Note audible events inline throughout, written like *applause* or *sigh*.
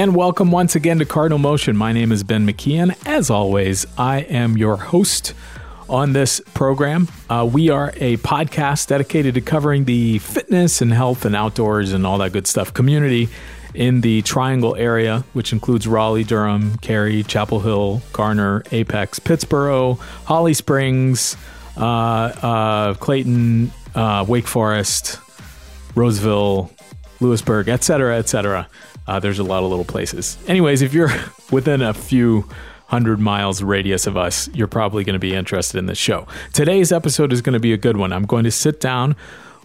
And welcome once again to Cardinal Motion. My name is Ben McKeon. As always, I am your host on this program. Uh, we are a podcast dedicated to covering the fitness and health and outdoors and all that good stuff community in the Triangle area, which includes Raleigh, Durham, Cary, Chapel Hill, Garner, Apex, Pittsboro, Holly Springs, uh, uh, Clayton, uh, Wake Forest, Rolesville, Louisburg, etc., etc. Uh, there's a lot of little places. Anyways, if you're *laughs* within a few hundred miles radius of us, you're probably going to be interested in this show. Today's episode is going to be a good one. I'm going to sit down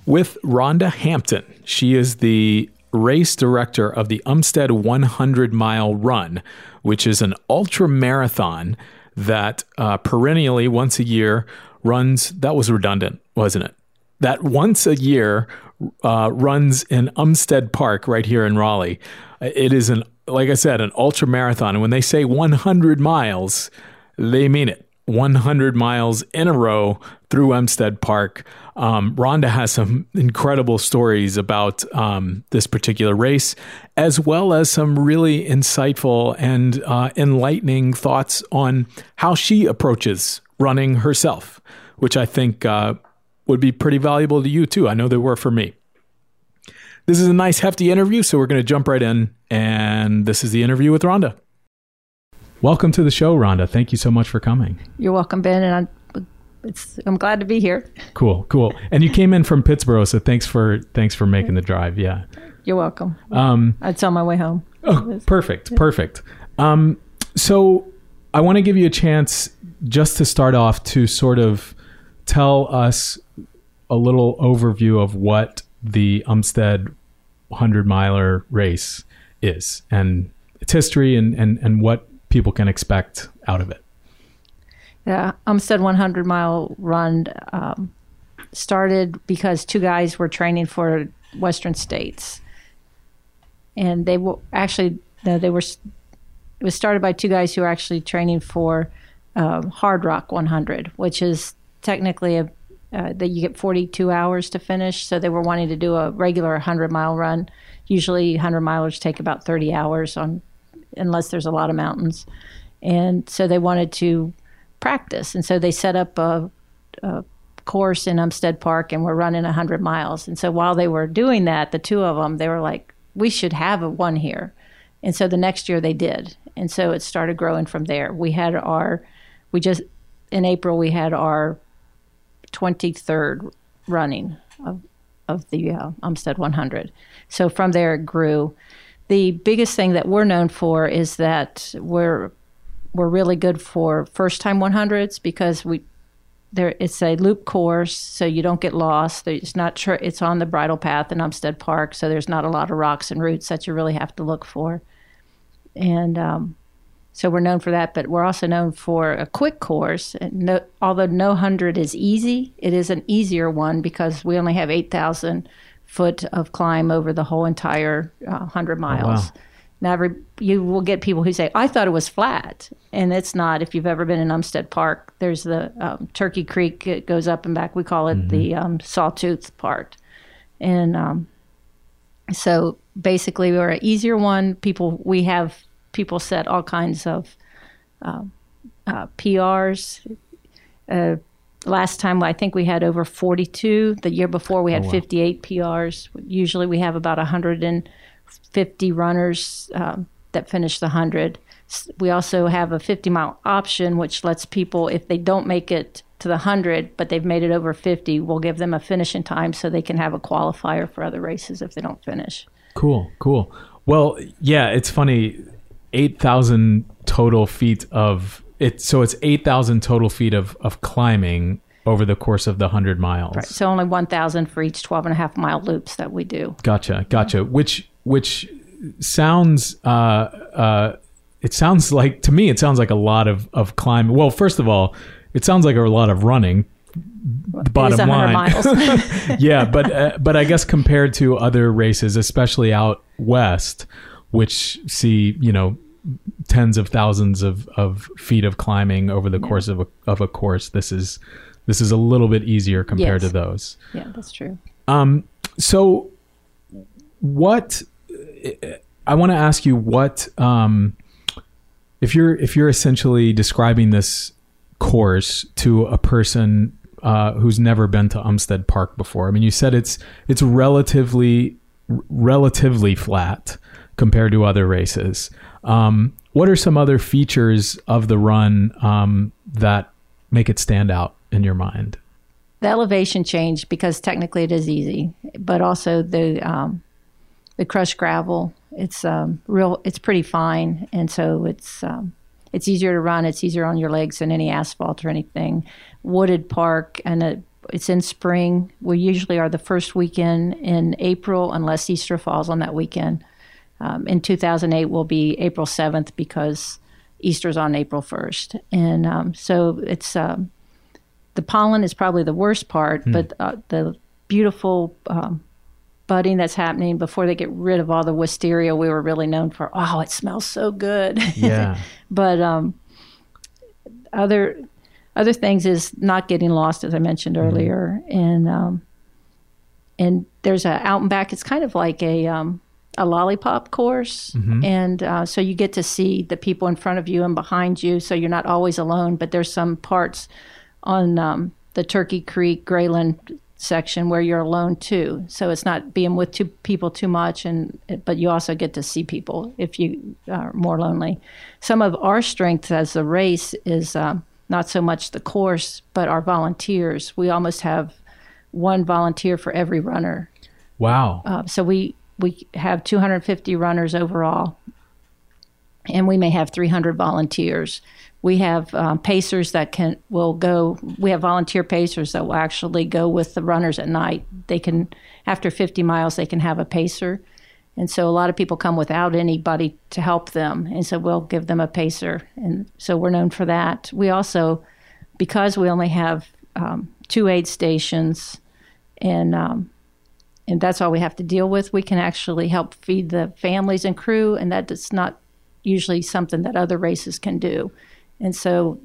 with Rhonda Hampton. She is the race director of the Umstead 100 mile run, which is an ultra marathon that uh, perennially once a year runs. That was redundant, wasn't it? That once a year uh, runs in Umstead Park right here in Raleigh. It is an, like I said, an ultra marathon. And when they say 100 miles, they mean it. 100 miles in a row through Umstead Park. Um, Rhonda has some incredible stories about um, this particular race, as well as some really insightful and uh, enlightening thoughts on how she approaches running herself, which I think uh, would be pretty valuable to you too. I know they were for me. This is a nice, hefty interview, so we're going to jump right in. And this is the interview with Rhonda. Welcome to the show, Rhonda. Thank you so much for coming. You're welcome, Ben, and I'm, it's, I'm glad to be here. Cool, cool. And you came in from Pittsboro, so thanks for thanks for making the drive. Yeah, you're welcome. Um, It's on my way home. Oh, perfect, perfect. Um, so I want to give you a chance just to start off to sort of tell us a little overview of what the Umstead 100 miler race is and its history and, and, and what people can expect out of it. Yeah, Umstead 100 mile run um, started because two guys were training for Western States, and they were actually no, they were. It was started by two guys who were actually training for um, Hardrock 100, which is technically a uh, that you get 42 hours to finish. So they were wanting to do a regular 100 mile run. Usually 100 milers take about 30 hours on, unless there's a lot of mountains. And so they wanted to practice. And so they set up a, a course in Umstead Park and were running 100 miles. And so while they were doing that, the two of them, they were like, we should have a one here. And so the next year they did. And so it started growing from there. We had our, we just, in April, we had our 23rd running of, of the uh, Umstead 100. So from there it grew. The biggest thing that we're known for is that we're we're really good for first time 100s because we there it's a loop course so you don't get lost it's not tr- it's on the bridle path in Umstead Park so there's not a lot of rocks and roots that you really have to look for and um, so we're known for that, but we're also known for a quick course. No, although no hundred is easy, it is an easier one because we only have eight thousand foot of climb over the whole entire uh, hundred miles. Oh, wow. Now, every, you will get people who say, "I thought it was flat," and it's not. If you've ever been in Umstead Park, there's the um, Turkey Creek. It goes up and back. We call it mm-hmm. the um, Sawtooth part, and um, so basically, we're an easier one. People we have people set all kinds of uh, uh, PRs. Uh, last time I think we had over 42. The year before we had oh, wow. 58 PRs. Usually we have about 150 runners um, that finish the 100. We also have a 50 mile option, which lets people, if they don't make it to the 100, but they've made it over 50, we'll give them a finishing time so they can have a qualifier for other races if they don't finish. Cool, cool. Well, yeah, it's funny 8,000 total feet of it. So it's 8,000 total feet of, of climbing over the course of the 100 miles. Right. So only 1,000 for each 12 and a half mile loops that we do. Gotcha. Gotcha. Which, which sounds, uh, uh, it sounds like, to me, it sounds like a lot of, of climbing. Well, first of all, it sounds like a lot of running the bottom line. *laughs* *laughs* yeah, but uh, but I guess compared to other races, especially out west, which see you know tens of thousands of, of feet of climbing over the yeah. course of a, of a course. This is this is a little bit easier compared yes. to those. Yeah, that's true. Um, so what I want to ask you what um, if you're if you're essentially describing this course to a person uh, who's never been to Umstead Park before. I mean, you said it's it's relatively relatively flat compared to other races. Um, what are some other features of the run um, that make it stand out in your mind? The elevation change because technically it is easy, but also the um, the crushed gravel. It's um, real. It's pretty fine, and so it's um, it's easier to run. It's easier on your legs than any asphalt or anything. Wooded park, and it, it's in spring. We usually are the first weekend in April, unless Easter falls on that weekend. Um, in 2008, will be April 7th because Easter's on April 1st, and um, so it's um, the pollen is probably the worst part, hmm. but uh, the beautiful um, budding that's happening before they get rid of all the wisteria we were really known for. Oh, it smells so good. Yeah. *laughs* but um, other other things is not getting lost, as I mentioned mm-hmm. earlier, and um, and there's a out and back. It's kind of like a um, a lollipop course, mm-hmm. and uh, so you get to see the people in front of you and behind you, so you're not always alone. But there's some parts on um, the Turkey Creek Graylyn section where you're alone too. So it's not being with two people too much, and but you also get to see people if you are more lonely. Some of our strength as a race is um, not so much the course, but our volunteers. We almost have one volunteer for every runner. Wow! Uh, so we we have 250 runners overall, and we may have 300 volunteers. We have um, pacers that can will go. We have volunteer pacers that will actually go with the runners at night. They can after 50 miles they can have a pacer, and so a lot of people come without anybody to help them, and so we'll give them a pacer, and so we're known for that. We also, because we only have um, two aid stations, and um, and that's all we have to deal with. We can actually help feed the families and crew, and that is not usually something that other races can do. And so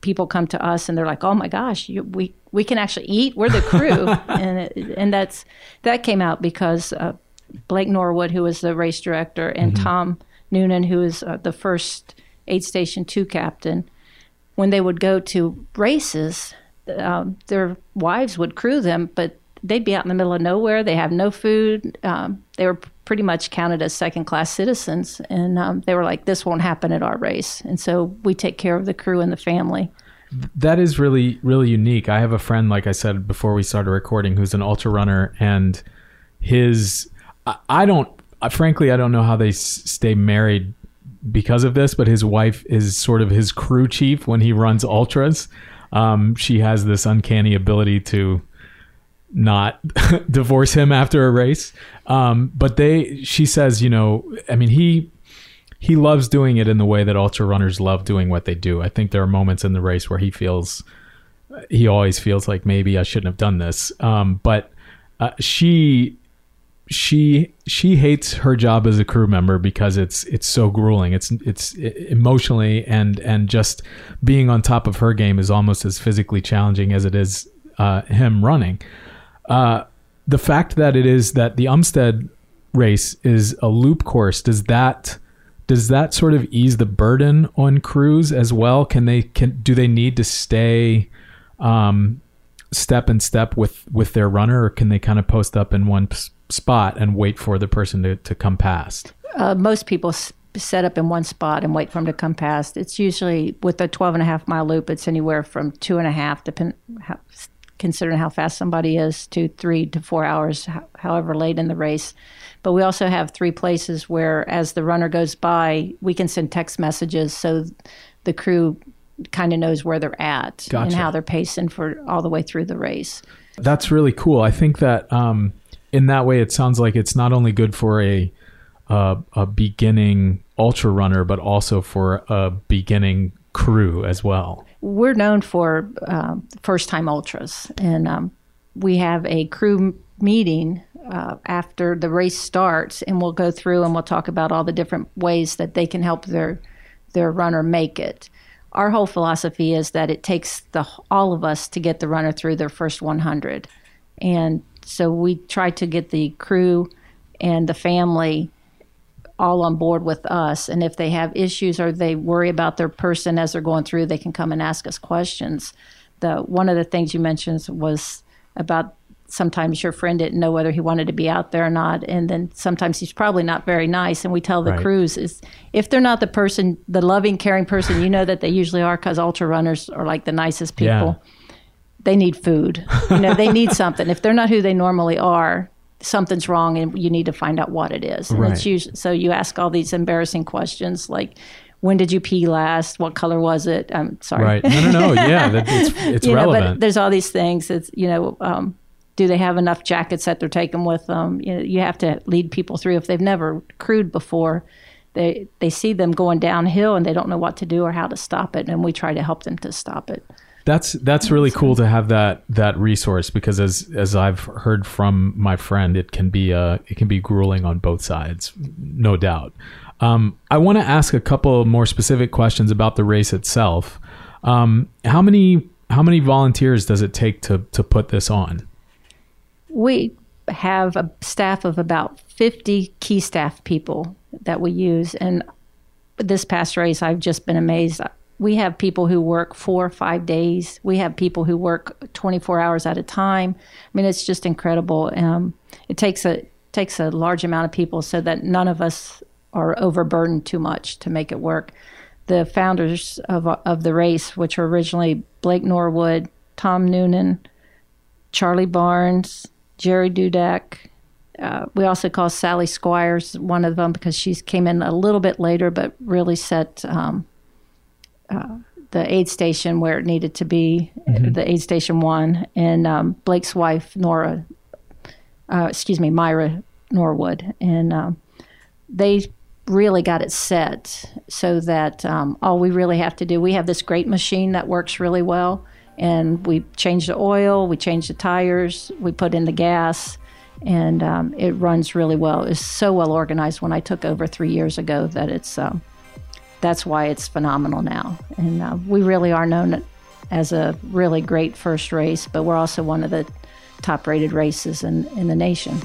people come to us and they're like, "Oh my gosh, you, we we can actually eat. We're the crew," *laughs* and it, and that's that came out because uh, Blake Norwood, who was the race director, and mm-hmm. Tom Noonan, who is uh, the first aid station two captain, when they would go to races, um, their wives would crew them, but they'd be out in the middle of nowhere. They have no food. Um, they were pretty much counted as second class citizens. And um, they were like, this won't happen at our race. And so we take care of the crew and the family. That is really, really unique. I have a friend, like I said before we started recording, who's an ultra runner, and his, I don't, frankly, I don't know how they stay married because of this, but his wife is sort of his crew chief when he runs ultras. Um, she has this uncanny ability to not *laughs* divorce him after a race. Um, but they, she says, you know, I mean, he he loves doing it in the way that ultra runners love doing what they do. I think there are moments in the race where he feels he always feels like maybe I shouldn't have done this. Um, but uh, she she she hates her job as a crew member because it's it's so grueling. It's it's emotionally and and just being on top of her game is almost as physically challenging as it is uh, him running. Uh, the fact that it is that the Umstead race is a loop course does that does that sort of ease the burden on crews as well? Can they can do they need to stay um, step and step with with their runner, or can they kind of post up in one p- spot and wait for the person to, to come past? Uh, most people s- set up in one spot and wait for them to come past. It's usually with a 12 and a half mile loop, it's anywhere from two and a half, depend, considering how fast somebody is, to three to four hours, however late in the race. But we also have three places where, as the runner goes by, we can send text messages so the crew kind of knows where they're at gotcha. and how they're pacing for all the way through the race. That's really cool. I think that um, in that way, it sounds like it's not only good for a uh, a beginning ultra runner, but also for a beginning crew as well we're known for uh, first time ultras, and um, we have a crew meeting uh, after the race starts, and we'll go through and we'll talk about all the different ways that they can help their their runner make it. Our whole philosophy is that it takes the all of us to get the runner through their first 100, and so we try to get the crew and the family all on board with us. And if they have issues or they worry about their person as they're going through, they can come and ask us questions. The one of the things you mentioned was about sometimes your friend didn't know whether he wanted to be out there or not and then sometimes he's probably not very nice and we tell the Right. crews is if they're not the person the loving caring person you know that they usually are because ultra runners are like the nicest people Yeah. they need food you know they need something if they're not who they normally are something's wrong and you need to find out what it is and Right. it's usually so you ask all these embarrassing questions like when did you pee last what color was it i'm sorry Right. No, no, no. *laughs* Yeah, that, it's it's you know, relevant. but there's all these things. It's you know, um, do they have enough jackets that they're taking with them? You know, you have to lead people through if they've never crewed before. They they see them going downhill and they don't know what to do or how to stop it, and we try to help them to stop it. That's that's really cool to have that that resource because as as I've heard from my friend, it can be uh it can be grueling on both sides, no doubt. Um, I want to ask a couple more specific questions about the race itself. Um, how many how many volunteers does it take to to put this on? We have a staff of about 50 key staff people that we use. And this past race, I've just been amazed. We have people who work four or five days. We have people who work 24 hours at a time. I mean, it's just incredible. Um, it takes a takes a large amount of people so that none of us are overburdened too much to make it work. The founders of of the race, which were originally Blake Norwood, Tom Noonan, Charlie Barnes, Jerry Dudek. Uh, we also call Sally Squires one of them because she came in a little bit later, but really set um, uh, the aid station where it needed to be, the aid station one, and um, Blake's wife Nora, uh, excuse me, Myra Norwood, and um, they really got it set so that um, all we really have to do we have this great machine that works really well and we change the oil we change the tires we put in the gas and um, it runs really well. It's so well organized when i took over three years ago that it's um, that's why it's phenomenal now and uh, we really are known as a really great first race but we're also one of the top rated races in, in the nation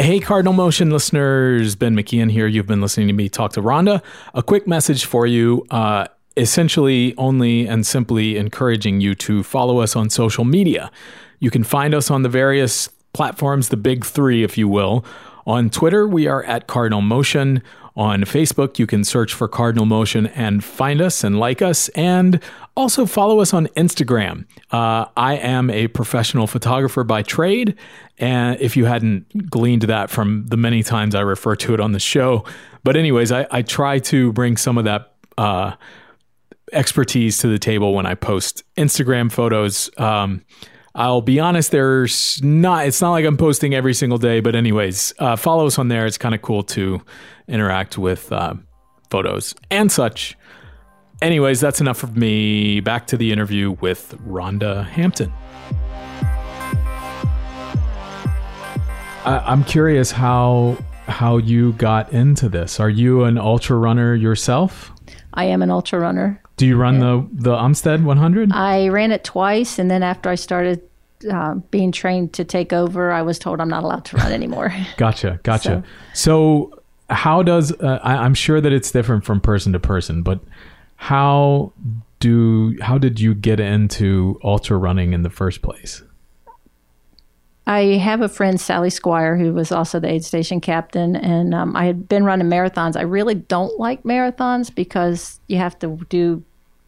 Hey, Cardinal Motion listeners, Ben McKeon here. You've been listening to me talk to Rhonda. A quick message for you. Uh, essentially, only and simply encouraging you to follow us on social media. You can find us on the various platforms, the big three, if you will. On Twitter, we are at Cardinal Motion. On Facebook, you can search for Cardinal Motion and find us and like us, and also follow us on Instagram. Uh, I am a professional photographer by trade, and if you hadn't gleaned that from the many times I refer to it on the show, but anyways, I, I try to bring some of that uh, expertise to the table when I post Instagram photos. Um, I'll be honest, there's not, it's not like I'm posting every single day, but anyways, uh, follow us on there. It's kind of cool to interact with uh, photos and such. Anyways, that's enough of me. Back to the interview with Rhonda Hampton. I, I'm curious how how you got into this. Are you an ultra runner yourself? i am an ultra runner Do you run the the Umstead 100? I ran it twice, and then after I started uh, being trained to take over, I was told I'm not allowed to run anymore. *laughs* *laughs* Gotcha, gotcha. So, how does uh, I, I'm sure that it's different from person to person, but how do how did you get into ultra running in the first place? I have a friend, Sally Squire, who was also the aid station captain, and um, I had been running marathons. I really don't like marathons because you have to do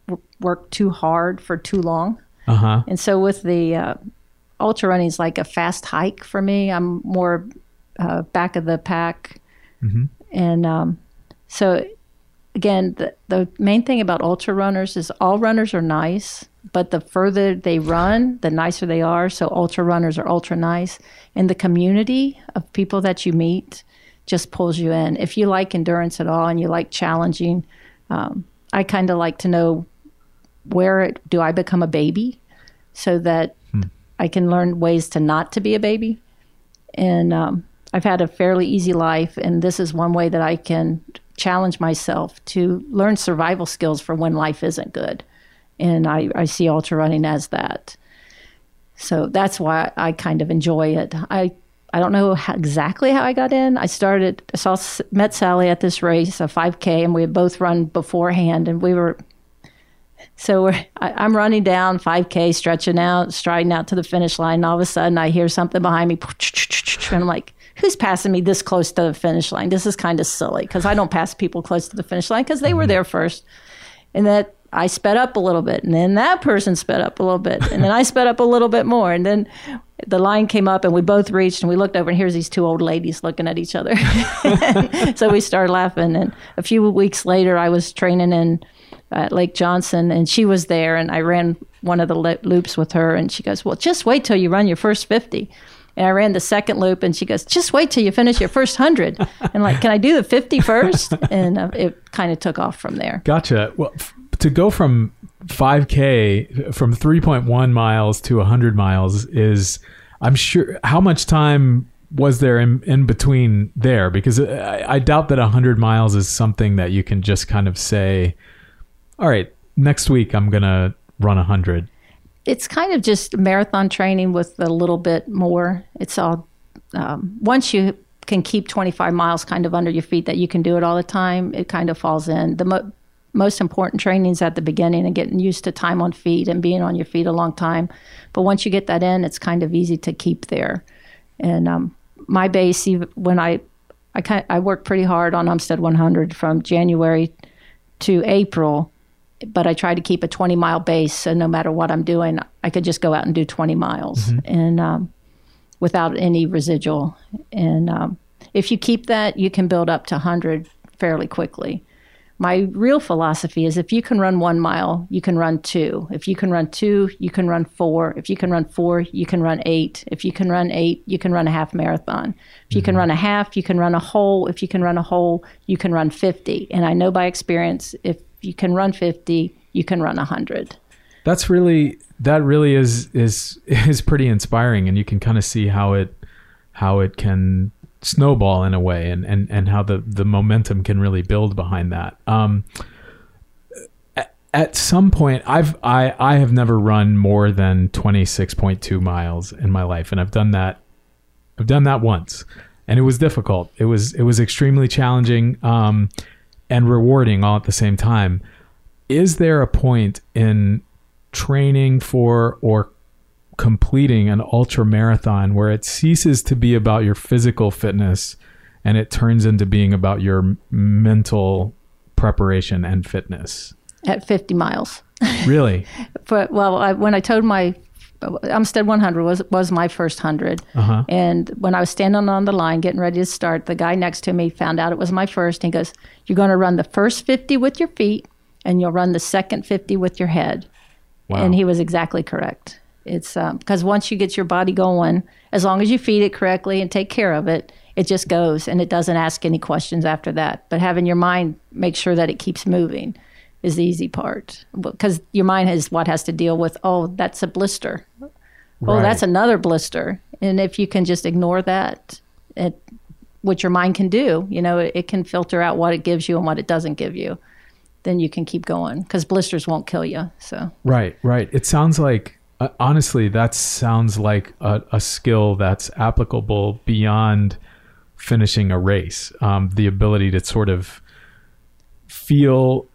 w- work too hard for too long. Uh huh. And so with the uh, ultra running is like a fast hike for me. I'm more uh, back of the pack, and um, so again, the, the main thing about ultra runners is all runners are nice, but the further they run, the nicer they are. So ultra runners are ultra nice, and the community of people that you meet just pulls you in. If you like endurance at all and you like challenging, um, I kind of like to know where it, do I become a baby so that I can learn ways to not to be a baby. And um, I've had a fairly easy life, and this is one way that I can challenge myself to learn survival skills for when life isn't good. And I, I see ultra running as that. So that's why I kind of enjoy it. I I don't know how, exactly how I got in. I started, I saw, met Sally at this race, a 5K, and we had both run beforehand, and we were. So we're, I, am running down 5K, stretching out, striding out to the finish line. And all of a sudden, I hear something behind me, and I'm like, "Who's passing me this close to the finish line? This is kind of silly because I don't pass people close to the finish line because they were mm-hmm. there first. And that I sped up a little bit, and then that person sped up a little bit, and then I *laughs* sped up a little bit more, and then the line came up, and we both reached, and we looked over, and here's these two old ladies looking at each other. *laughs* so we started laughing, and a few weeks later, I was training in at Lake Johnson, and she was there, and I ran one of the loops with her, and she goes, "Well, just wait till you run your first 50. And I ran the second loop, and she goes, "Just wait till you finish your first hundred. And like, can I do the 50 first? *laughs* And uh, it kind of took off from there. Gotcha. Well, to go from 5k from 3.1 miles to 100 miles is i'm sure how much time was there in, in between there? Because I, I doubt that 100 miles is something that you can just kind of say all right next week i'm gonna run 100 it's kind of just marathon training with a little bit more. It's all um, once you can keep 25 miles kind of under your feet that you can do it all the time it kind of falls in. The mo- most important trainings at the beginning and getting used to time on feet and being on your feet a long time. But once you get that in, it's kind of easy to keep there. And um, my base, even when I I kind I worked pretty hard on Umstead 100 from January to April, but I try to keep a 20 mile base. So no matter what I'm doing, I could just go out and do 20 miles mm-hmm. and um, without any residual. And um, if you keep that, you can build up to 100 fairly quickly my real philosophy is if you can run one mile, you can run two. If you can run two, you can run four. If you can run four, you can run eight. If you can run eight, you can run a half marathon. If you mm-hmm. can run a half, you can run a whole. If you can run a whole, you can run 50. And I know by experience, if you can run 50, you can run 100. That's really that really is is is pretty inspiring and you can kind of see how it how it can snowball in a way and, and, and how the, the momentum can really build behind that. Um, at, some point I've I, I have never run more than 26.2 miles in my life and I've done that I've done that once and it was difficult. It was it was extremely challenging um, and rewarding all at the same time. Is there a point in training for or completing an ultra marathon where it ceases to be about your physical fitness and it turns into being about your mental preparation and fitness. At 50 miles. *laughs* Really? But well I, when i told my Umstead 100 was was my first 100 uh-huh. and when i was standing on the line getting ready to start the guy next to me found out it was my first. He goes you're going to run the first 50 with your feet and you'll run the second 50 with your head. Wow. and he was exactly correct it's because um, once you get your body going, as long as you feed it correctly and take care of it, it just goes and it doesn't ask any questions after that. But having your mind make sure that it keeps moving is the easy part because your mind is what has to deal with. Oh, that's a blister. Oh, right. Oh, that's another blister. And if you can just ignore that, it, what your mind can do, you know, it, it can filter out what it gives you and what it doesn't give you. Then you can keep going because blisters won't kill you. So right, right. It sounds like uh, honestly, that sounds like a, a, skill that's applicable beyond finishing a race. Um, the ability to sort of feel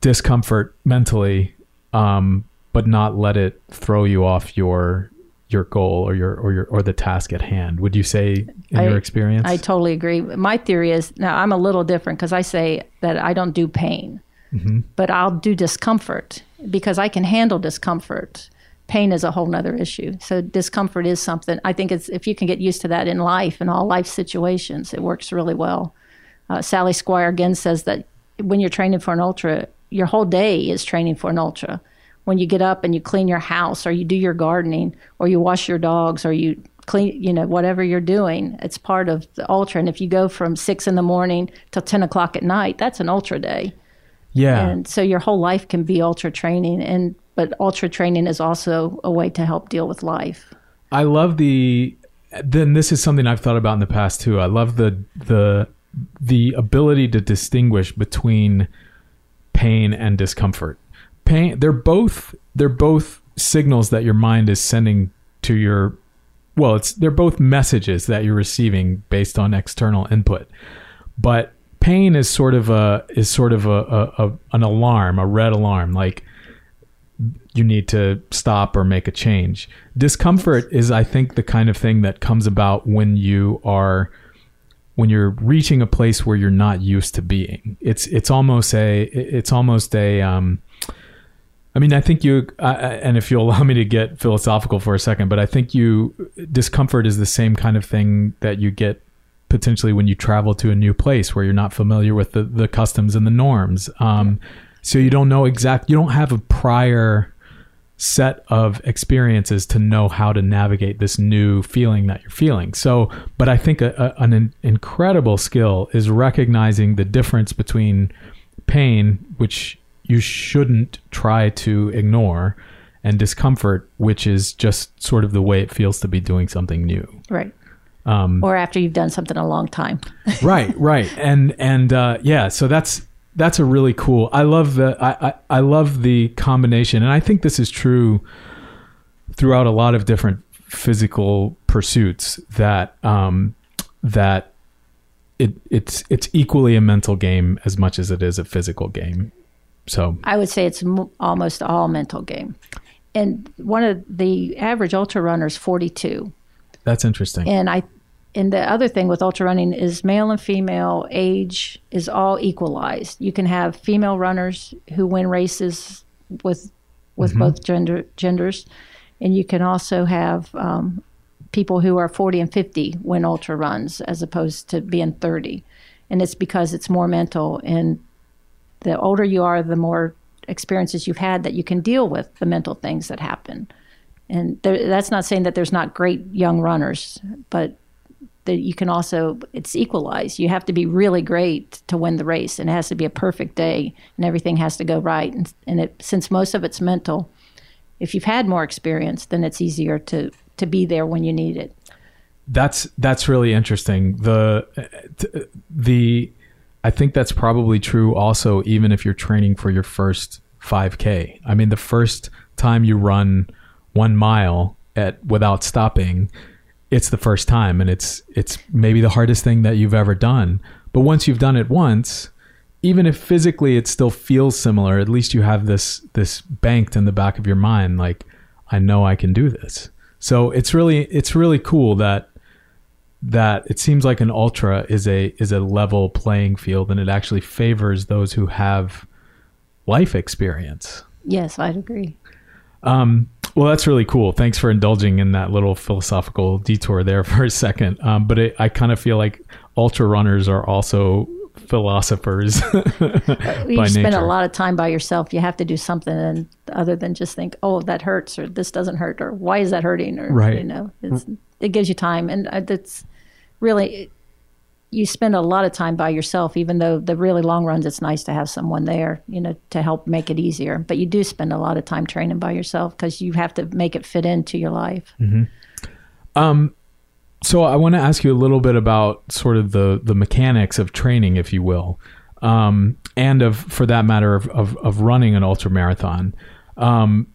discomfort mentally, um, but not let it throw you off your your goal or your or your or the task at hand. Would you say in I, your experience? I totally agree. My theory is now I'm a little different because I say that I don't do pain, mm-hmm. but I'll do discomfort because I can handle discomfort pain is a whole nother issue. So discomfort is something. I think it's if you can get used to that in life in all life situations, it works really well. Uh, Sally Squire again says that when you're training for an ultra, your whole day is training for an ultra. When you get up and you clean your house, or you do your gardening, or you wash your dogs, or you clean, you know, whatever you're doing, it's part of the ultra. And if you go from six in the morning till ten o'clock at night, that's an ultra day. Yeah. And so your whole life can be ultra training. And but ultra training is also a way to help deal with life. I love the then this is something I've thought about in the past too. I love the the the ability to distinguish between pain and discomfort. Pain they're both they're both signals that your mind is sending to your well, it's they're both messages that you're receiving based on external input. But pain is sort of a is sort of a, a, a an alarm, a red alarm, like you need to stop or make a change. Discomfort is, I think, the kind of thing that comes about when you are when you're reaching a place where you're not used to being. It's it's almost a it's almost a um, I mean, I think you, uh, and if you'll *laughs* allow me to get philosophical for a second, but I think you, discomfort is the same kind of thing that you get potentially when you travel to a new place where you're not familiar with the, the customs and the norms. Um, so you don't know exact, you don't have a prior set of experiences to know how to navigate this new feeling that you're feeling. So, but I think a, a, an incredible skill is recognizing the difference between pain, which you shouldn't try to ignore and discomfort, which is just sort of the way it feels to be doing something new. Right. Um, or after you've done something a long time. right, right, and and uh, yeah, so that's that's a really cool. I love the I, I I love the combination, and I think this is true throughout a lot of different physical pursuits that um, that it it's it's equally a mental game as much as it is a physical game. So I would say it's m- almost all mental game. And one of the average ultra runners 42. That's interesting. And I and the other thing with ultra running is male and female age is all equalized. You can have female runners who win races with with mm-hmm. both gender genders, and you can also have um, people who are 40 and 50 win ultra runs as opposed to being 30, and it's because it's more mental and the older you are, the more experiences you've had that you can deal with the mental things that happen. And there, that's not saying that there's not great young runners, but that you can also it's equalized. You have to be really great to win the race, and it has to be a perfect day, and everything has to go right. And, and it, since most of it's mental, if you've had more experience, then it's easier to to be there when you need it. That's that's really interesting. The the I think that's probably true also, even if you're training for your first 5K. I mean, the first time you run one mile at without stopping, it's the first time, and it's it's maybe the hardest thing that you've ever done. But once you've done it once, even if physically it still feels similar, at least you have this this banked in the back of your mind, like I know I can do this. So it's really it's really cool that that it seems like an ultra is a is a level playing field and it actually favors those who have life experience. Yes, I'd agree. Um, well, that's really cool. Thanks for indulging in that little philosophical detour there *laughs* for a second. Um, but it, I kind of feel like ultra runners are also philosophers. *laughs* you spend nature. a lot of time by yourself. You have to do something other than just think, "Oh, that hurts," or "This doesn't hurt," or "Why is that hurting?" Or right. you know, it gives you time, and it's really you spend a lot of time by yourself even though the really long runs it's nice to have someone there you know to help make it easier. But you do spend a lot of time training by yourself because you have to make it fit into your life. Mm-hmm. um, so i want to ask you a little bit about sort of the the mechanics of training if you will um, and of for that matter of, of, of running an ultra marathon. Um,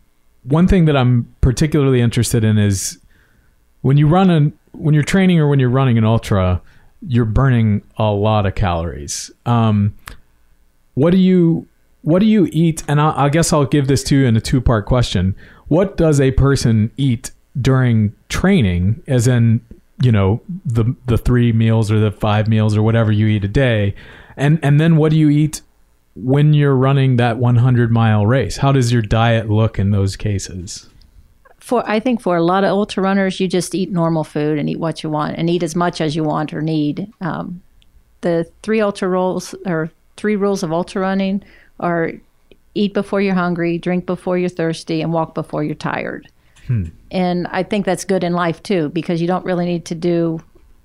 one thing that i'm particularly interested in is when you run an when you're training or when you're running an ultra, you're burning a lot of calories. Um, what do you what do you eat? And I, I guess I'll give this to you in a two part question. What does a person eat during training, as in you know the the three meals or the five meals or whatever you eat a day, and and then what do you eat when you're running that 100 mile race? How does your diet look in those cases? For I think for a lot of ultra runners, you just eat normal food and eat what you want and eat as much as you want or need. Um, the three ultra rules or three rules of ultra running are eat before you're hungry, drink before you're thirsty, and walk before you're tired. Hmm. And I think that's good in life too because you don't really need to do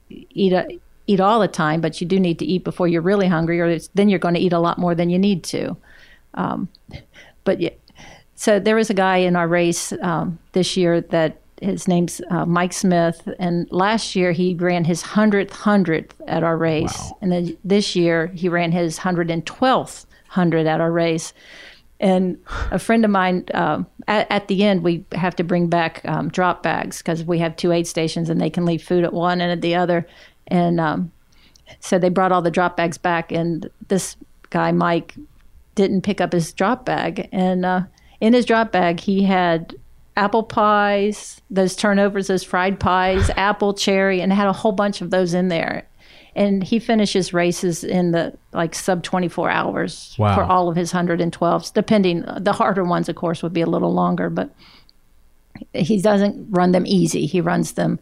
eat a, eat all the time, but you do need to eat before you're really hungry, or then you're going to eat a lot more than you need to. Um, but yeah, so there was a guy in our race um, this year that his name's uh, Mike Smith, and last year he ran his hundredth hundredth at our race, wow. and then this year he ran his hundred and twelfth hundred at our race. And a friend of mine, um, at, at, the end, we have to bring back um, drop bags because we have two aid stations and they can leave food at one and at the other. And um, so they brought all the drop bags back, and this guy, Mike, didn't pick up his drop bag. And uh, in his drop bag, he had apple pies, those turnovers, those fried pies, *sighs* apple, cherry, and had a whole bunch of those in there. And he finishes races in the like sub 24 hours wow. for all of his 112s depending the harder ones of course would be a little longer but he doesn't run them easy. He runs them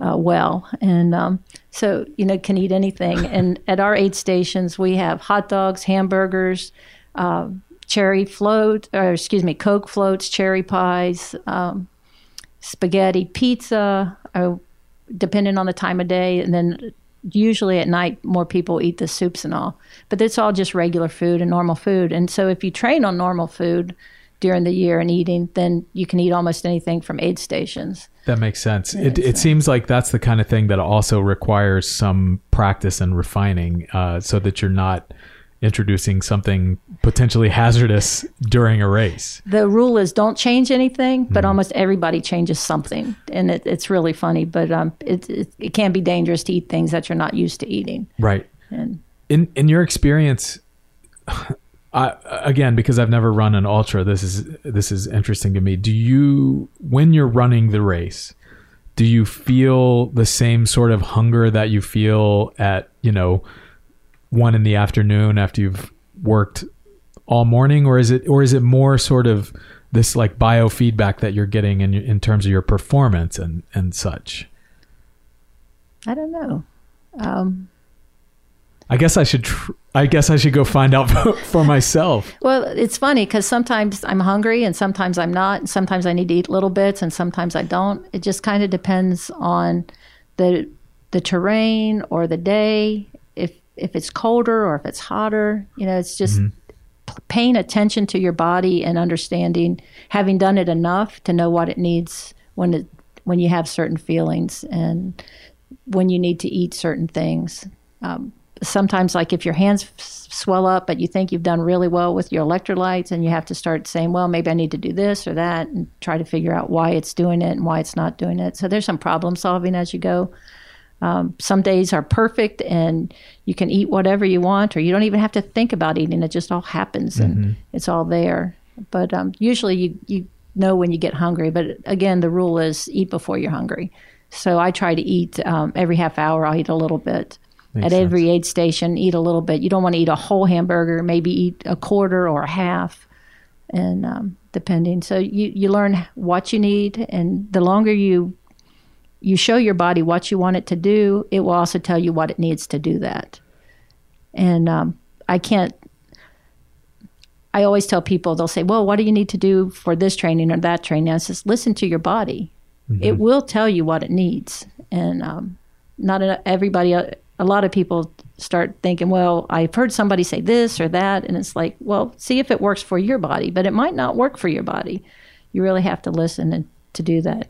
uh, well. And um, so you know can eat anything. *laughs* And at our aid stations we have hot dogs hamburgers uh, cherry float or excuse me coke floats cherry pies um, spaghetti pizza uh, depending on the time of day. And then usually at night more people eat the soups and all. But it's all just regular food and normal food. And so if you train on normal food during the year and eating then you can eat almost anything from aid stations. That makes sense. It, it seems like that's the kind of thing that also requires some practice and refining uh, so that you're not introducing something potentially hazardous during a race. The rule is don't change anything, but mm almost everybody changes something, and it, it's really funny. But um, it, it, it can be dangerous to eat things that you're not used to eating. Right. And in in your experience, I, again because I've never run an ultra, this is this is interesting to me. Do you when you're running the race? Do you feel the same sort of hunger that you feel at you know one in the afternoon after you've worked all morning? Or is it or is it more sort of this like biofeedback that you're getting in in terms of your performance and and such? I don't know. Um, i guess i should tr- i guess i should go find out *laughs* for myself. Well it's funny because sometimes i'm hungry and sometimes i'm not and sometimes i need to eat little bits and sometimes i don't. It just kind of depends on the the terrain or the day if it's colder or if it's hotter. You know, it's just mm-hmm. paying attention to your body and understanding, having done it enough to know what it needs when it when you have certain feelings and when you need to eat certain things. Um, sometimes, like if your hands f- swell up, but you think you've done really well with your electrolytes, and you have to start saying, "Well, maybe I need to do this or that," and try to figure out why it's doing it and why it's not doing it. So there's some problem solving as you go. Um, some days are perfect and you can eat whatever you want, or you don't even have to think about eating. It just all happens and mm-hmm. it's all there. But um, usually you, you know when you get hungry. But again, the rule is eat before you're hungry. So I try to eat um, every half hour, I'll eat a little bit. Makes At sense. every aid station, eat a little bit. You don't want to eat a whole hamburger, maybe eat a quarter or a half. And um, depending. So you, you learn what you need. And the longer you you show your body what you want it to do, it will also tell you what it needs to do that. And um, I can't. I always tell people they'll say, "Well, what do you need to do for this training or that training?" I says, "Listen to your body. Mm-hmm. It will tell you what it needs." And um, not everybody. A lot of people start thinking, "Well, I've heard somebody say this or that," and it's like, "Well, see if it works for your body, but it might not work for your body. You really have to listen and to do that."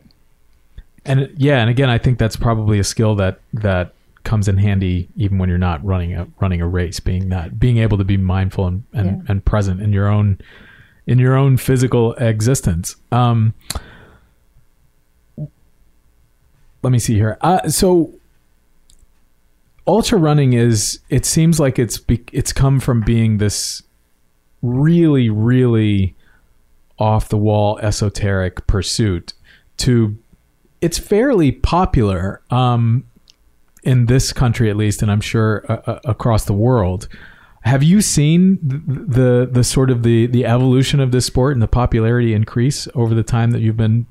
And yeah, and again, I think that's probably a skill that that comes in handy even when you're not running a running a race. Being that being able to be mindful and and, yeah. and present in your own in your own physical existence. Um, let me see here. Uh, so ultra running is it seems like it's be, it's come from being this really really off the wall esoteric pursuit to it's fairly popular um, in this country, at least, and I'm sure uh, uh across the world. Have you seen the, the, the sort of the the evolution of this sport and the popularity increase over the time that you've been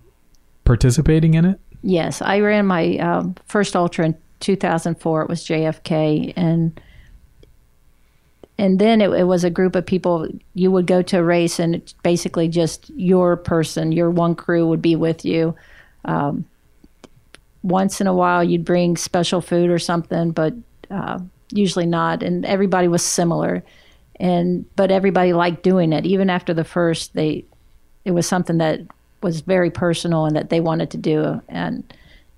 participating in it? Yes, I ran my um, first ultra in 2004. It was JFK, and and then it, it, was a group of people. You would go to a race, and basically just your person, your one crew would be with you. Um, once in a while you'd bring special food or something, but uh, usually not. And everybody was similar, and but everybody liked doing it. Even after the first, they it was something that was very personal and that they wanted to do. And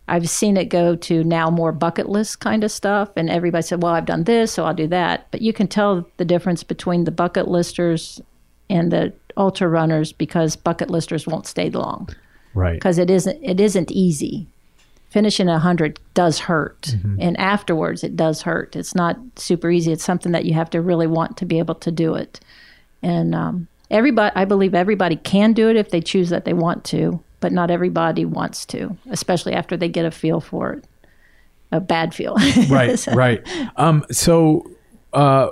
I've seen it go to now more bucket list kind of stuff. And everybody said, "Well, I've done this, so I'll do that." But you can tell the difference between the bucket listers and the ultra runners because bucket listers won't stay long Right. because it isn't it isn't easy. Finishing a hundred does hurt, and afterwards it does hurt. It's not super easy. It's something that you have to really want to be able to do it. And um, everybody, I believe everybody can do it if they choose that they want to, but not everybody wants to, especially after they get a feel for it, a bad feel. *laughs* right right um so uh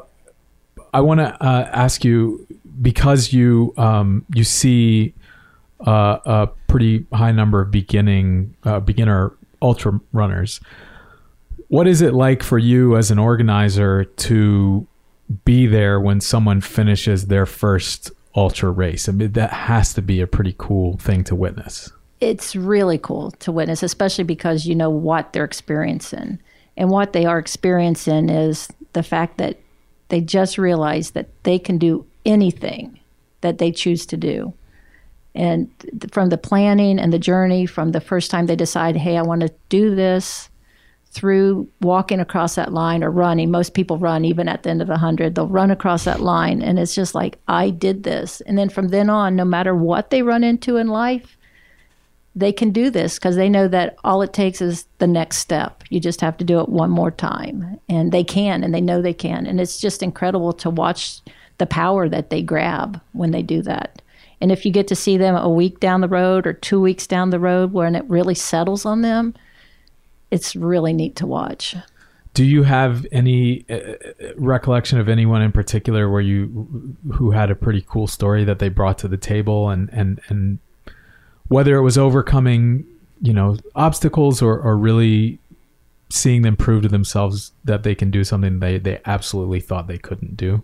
i want to uh ask you because you um you see uh a pretty high number of beginning uh, beginner ultra runners what is it like for you as an organizer to be there when someone finishes their first ultra race i mean that has to be a pretty cool thing to witness it's really cool to witness, especially because you know what they're experiencing. And what they are experiencing is the fact that they just realize that they can do anything that they choose to do. And from the planning and the journey, from the first time they decide, hey, I want to do this, through walking across that line or running. Most people run even at the end of the 100. They'll run across that line, and it's just like, I did this. And then from then on, no matter what they run into in life, they can do this because they know that all it takes is the next step. You just have to do it one more time. And they can, and they know they can. And it's just incredible to watch the power that they grab when they do that. And if you get to see them a week down the road or two weeks down the road when it really settles on them, it's really neat to watch. Do you have any uh, recollection of anyone in particular where you who had a pretty cool story that they brought to the table and and and whether it was overcoming you know obstacles or or really seeing them prove to themselves that they can do something they they absolutely thought they couldn't do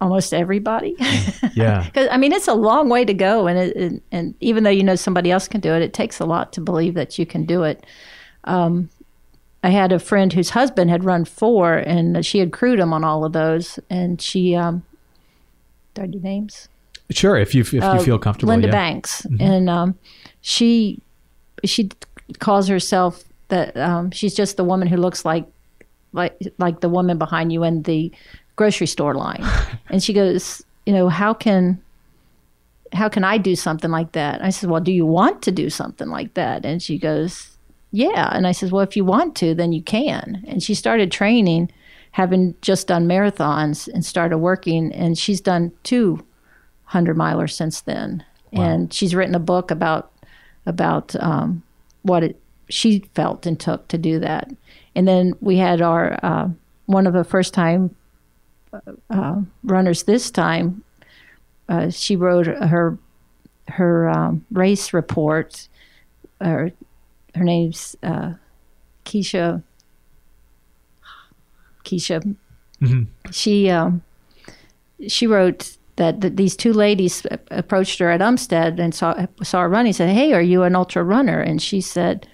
Almost everybody. yeah Because *laughs* I mean, it's a long way to go, and it, and, and even though you know somebody else can do it, it takes a lot to believe that you can do it. Um, I had a friend whose husband had run four, and she had crewed him on all of those, and she. Um, do names? sure if you if you Uh, feel comfortable Linda yeah. Banks, and um, she she calls herself that um, she's just the woman who looks like like like the woman behind you in the grocery store line, *laughs* and she goes, you know, how can how can I do something like that? I said, well, do you want to do something like that? And she goes, yeah. And I said, well, if you want to, then you can. And she started training, having just done marathons, and started working, and she's done two hundred milers since then. And she's written a book about about um, what it she felt and took to do that. And then we had our uh, one of the first time uh, runners this time. Uh, she wrote her her um, race report. Her her name's uh, Keisha. Keisha. Mhm. She um, she wrote that, that these two ladies approached her at Umstead and saw saw her running. And said, "Hey, are you an ultra runner?" And she said, "Ha ha ha,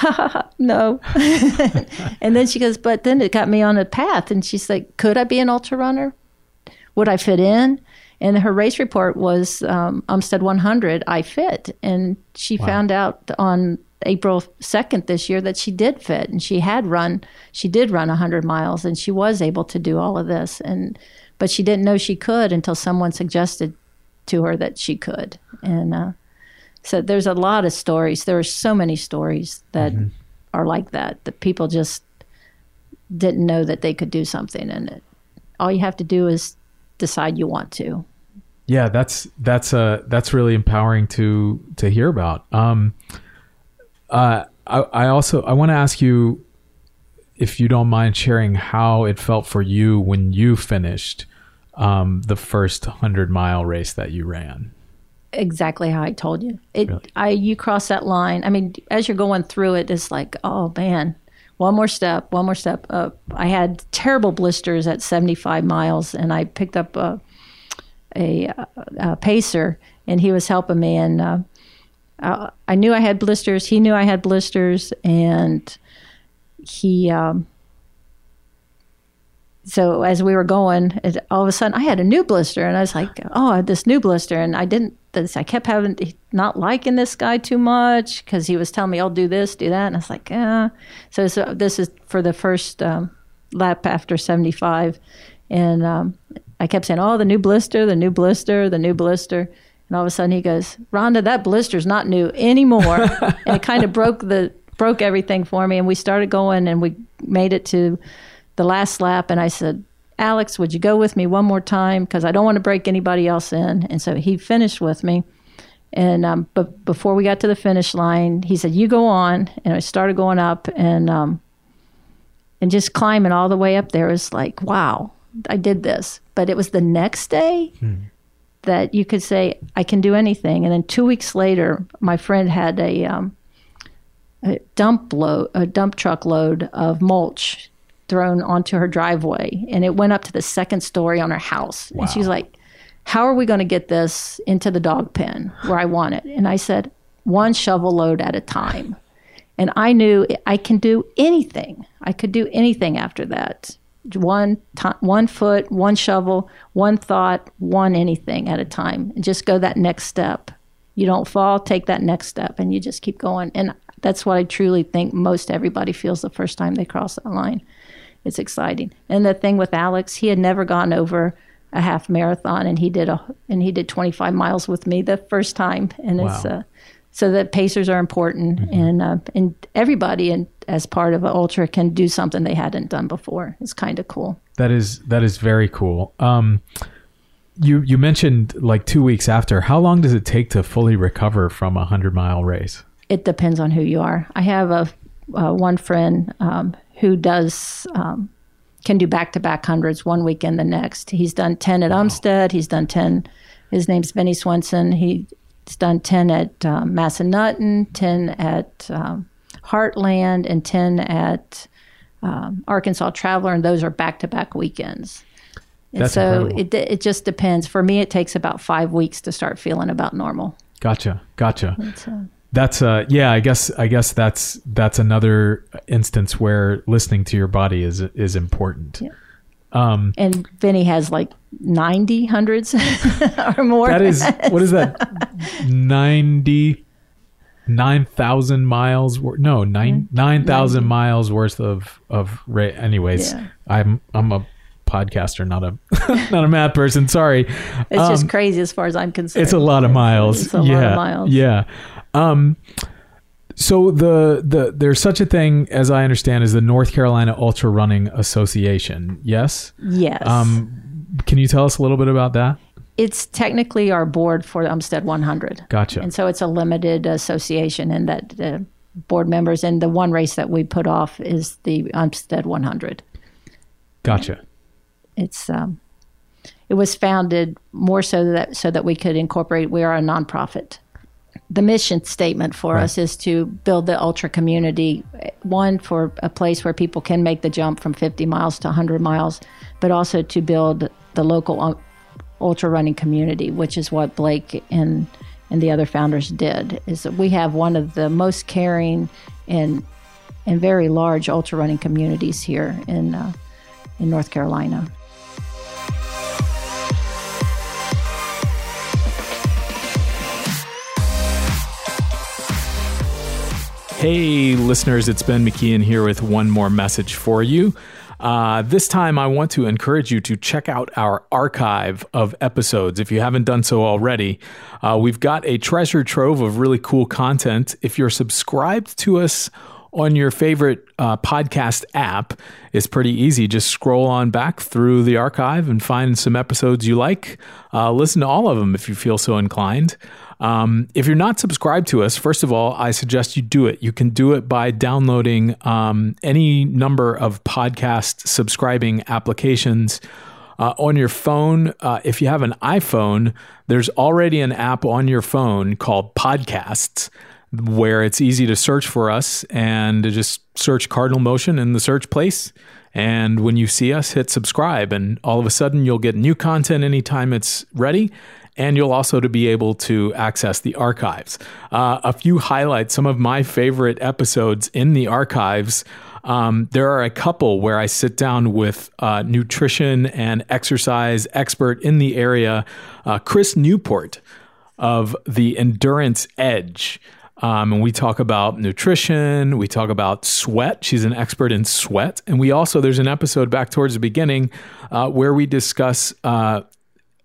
*laughs* no." *laughs* and then she goes, "But then it got me on a path." And she's like, "Could I be an ultra runner? Would I fit in?" And her race report was um, Umstead 100. I fit, and she found out on April 2nd this year that she did fit, and she had run. She did run 100 miles, and she was able to do all of this. And but she didn't know she could until someone suggested to her that she could. And uh, so there's a lot of stories. There are so many stories that are like that that people just didn't know that they could do something, and it, all you have to do is decide you want to. yeah that's that's uh that's really empowering to to hear about um uh i, I also i want to ask you if you don't mind sharing how it felt for you when you finished um the first 100 mile race that you ran exactly how I told you. It, Really? I, you cross that line. I mean, as you're going through it, it's like, oh man, one more step, one more step up. I had terrible blisters at 75 miles, and I picked up a, a, a pacer, and he was helping me. And uh, I, I knew I had blisters. He knew I had blisters, and he. Um, so as we were going, it, all of a sudden I had a new blister, and I was like, "Oh, I had this new blister," and I didn't. This, I kept having not liking this guy too much because he was telling me, "I'll do this, do that," and I was like, "Yeah." So, so this is for the first um, lap after seventy five, and um, I kept saying, "Oh, the new blister, the new blister, the new blister." And all of a sudden, he goes, "Rhonda, that blister's not new anymore," *laughs* and it kind of broke the broke everything for me. And we started going, and we made it to the last lap. And I said, "Alex, would you go with me one more time? Because I don't want to break anybody else in." And so he finished with me. And um, but before we got to the finish line, he said, "You go on," and I started going up, and um, and just climbing all the way up there was like, wow, I did this. But it was the next day hmm. that you could say, I can do anything. And then two weeks later, my friend had a, um, a dump load, a dump truck load of mulch thrown onto her driveway, and it went up to the second story on her house. Wow. And she's like, "How are we going to get this into the dog pen where I want it?" And I said, "One shovel load at a time." And I knew I can do anything. I could do anything after that. One, t- one foot, one shovel, one thought, one anything at a time. And just go that next step. You don't fall, take that next step, and you just keep going. And that's what I truly think most everybody feels the first time they cross that line. It's exciting. And the thing with Alex, he had never gone over a half marathon, and he did a and he did 25 miles with me the first time. And wow. it's uh, so the pacers are important, mm-hmm. and uh, and everybody in, as part of an ultra can do something they hadn't done before. It's kind of cool. That is that is very cool. Um, you you mentioned like two weeks after. How long does it take to fully recover from a hundred mile race? It depends on who you are. I have a uh, one friend um, who does um, can do back to back hundreds one weekend the next. He's done ten at wow. Umstead. He's done ten. His name's Benny Swenson. He's done 10 at um, Massanutten, 10 at um, Heartland, and 10 at um, Arkansas Traveler, and those are back to back weekends. And That's so it, it just depends. For me, it takes about five weeks to start feeling about normal. Gotcha. Gotcha. That's uh yeah i guess i guess that's that's another instance where listening to your body is is important yeah. Um, and Vinny has like 90 hundreds *laughs* or more. That is, what is that? *laughs* 90, 9,000 miles. Worth no, 9, 9,000 mm-hmm. miles worth of, of, ra- anyways, yeah. I'm, I'm a podcaster, not a, *laughs* not a math person. Sorry. It's um, just crazy as far as I'm concerned. It's a lot of miles. It's a yeah, lot of miles. Yeah. Um, so the the there's such a thing as I understand as the North Carolina Ultra Running Association. Yes. Yes. Um, can you tell us a little bit about that? It's technically our board for the Umstead 100. Gotcha. And so it's a limited association, and that uh, board members and the one race that we put off is the Umstead 100. Gotcha. It's um, it was founded more so that so that we could incorporate. We are a nonprofit the mission statement for right. us is to build the ultra community one for a place where people can make the jump from 50 miles to 100 miles but also to build the local ultra running community which is what blake and and the other founders did is that we have one of the most caring and and very large ultra running communities here in uh, in north carolina Hey, listeners, it's Ben McKeon here with one more message for you. Uh, this time, I want to encourage you to check out our archive of episodes if you haven't done so already. Uh, we've got a treasure trove of really cool content. If you're subscribed to us on your favorite uh, podcast app, it's pretty easy. Just scroll on back through the archive and find some episodes you like. Uh, listen to all of them if you feel so inclined. Um, if you're not subscribed to us, first of all, I suggest you do it. You can do it by downloading um, any number of podcast subscribing applications. Uh, on your phone, uh, if you have an iPhone, there's already an app on your phone called Podcasts where it's easy to search for us and to just search Cardinal Motion in the search place. And when you see us, hit subscribe, and all of a sudden you'll get new content anytime it's ready and you'll also to be able to access the archives. Uh, a few highlights, some of my favorite episodes in the archives. Um, there are a couple where I sit down with uh, nutrition and exercise expert in the area, uh, Chris Newport of the Endurance Edge. Um, and we talk about nutrition. We talk about sweat. She's an expert in sweat. And we also, there's an episode back towards the beginning uh, where we discuss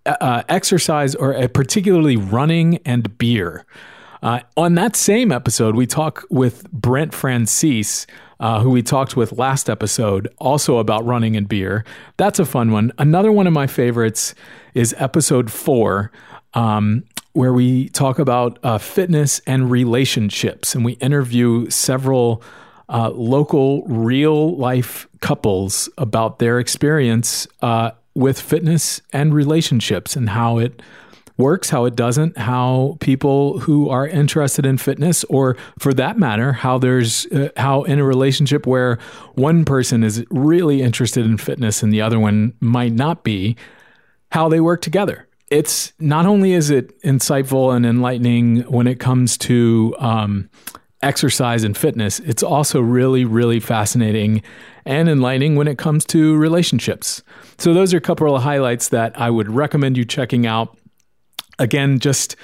uh, uh, exercise or uh, particularly running and beer. Uh, on that same episode, we talk with Brent Francis, uh, who we talked with last episode, also about running and beer. That's a fun one. Another one of my favorites is episode four, um, where we talk about uh, fitness and relationships, and we interview several. Uh, local real life couples about their experience with fitness and relationships and how it works, how it doesn't, how people who are interested in fitness, or for that matter, how there's uh, how in a relationship where one person is really interested in fitness and the other one might not be, how they work together. It's not only is it insightful and enlightening when it comes to um, exercise and fitness, it's also really, really fascinating and enlightening when it comes to relationships. So, those are a couple of highlights that I would recommend you checking out. Again, just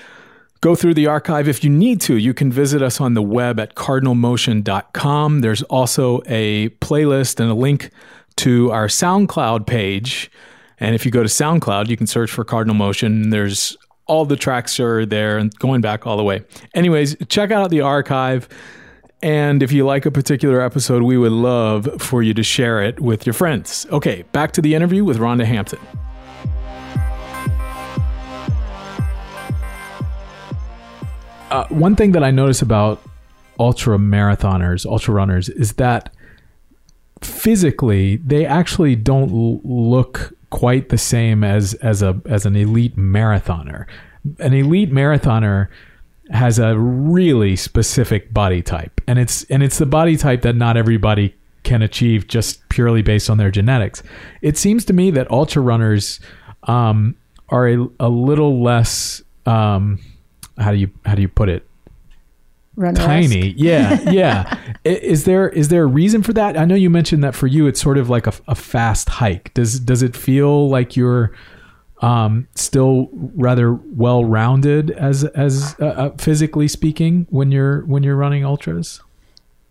go through the archive. If you need to, you can visit us on the web at cardinalmotion.com. There's also a playlist and a link to our SoundCloud page. And if you go to SoundCloud, you can search for Cardinal Motion. There's all the tracks are there and going back all the way. Anyways, check out the archive. And if you like a particular episode, we would love for you to share it with your friends. Okay, back to the interview with Rhonda Hampton. Uh, one thing that I notice about ultra marathoners, ultra runners, is that physically they actually don't l- look quite the same as as a as an elite marathoner. An elite marathoner has a really specific body type, and it's and it's the body type that not everybody can achieve just purely based on their genetics. It seems to me that ultra runners um, are a, a little less. Um, how do you how do you put it? Runner-esque. Tiny, yeah, yeah. *laughs* Is there is there a reason for that? I know you mentioned that for you, it's sort of like a, a fast hike. Does does it feel like you're um, still rather well rounded as as uh, uh, physically speaking when you're when you're running ultras?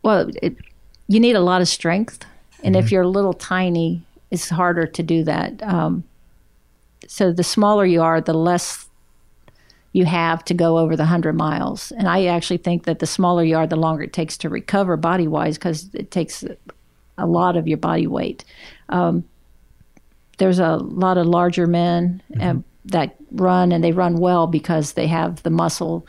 Well, it, you need a lot of strength, and if you're a little tiny, it's harder to do that. Um, so the smaller you are, the less you have to go over the 100 miles. And I actually think that the smaller you are, the longer it takes to recover body wise because it takes a lot of your body weight. Um, there's a lot of larger men um, that run and they run well because they have the muscle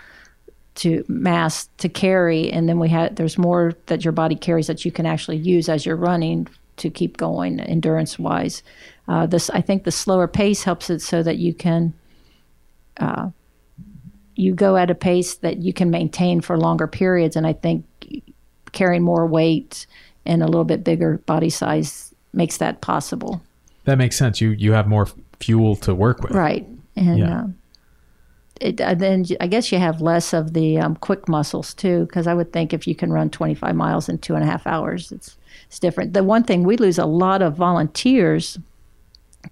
to mass to carry. And then we have there's more that your body carries that you can actually use as you're running to keep going endurance wise. Uh, this i think the slower pace helps it so that you can uh, you go at a pace that you can maintain for longer periods. And i think carrying more weight and a little bit bigger body size makes that possible That makes sense. You you have more fuel to work with. right and Yeah. uh, it, uh, then I guess you have less of the um, quick muscles too, because I would think if you can run 25 miles in two and a half hours, it's it's different. The one thing we lose a lot of volunteers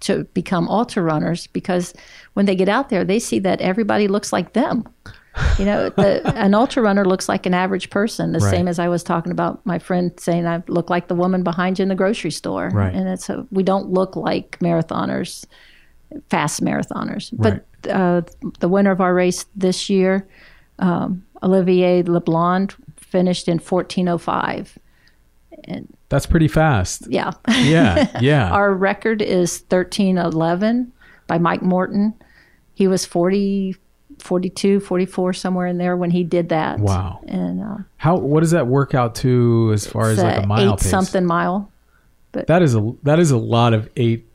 to become ultra runners because when they get out there, they see that everybody looks like them. You know, the, an ultra runner looks like an average person, the Right. same as I was talking about my friend saying I look like the woman behind you in the grocery store. Right. And it's a, we don't look like marathoners, fast marathoners. But uh, the winner of our race this year, um, Olivier Leblond, finished in 1405. And That's pretty fast. Yeah. Yeah, yeah. *laughs* Our record is 1311 by Mike Morton. He was 40, 42, 44, somewhere in there when he did that. Wow. And uh, How what does that work out to as far as like a mile eight pace? something mile. But That is a that is a lot of eight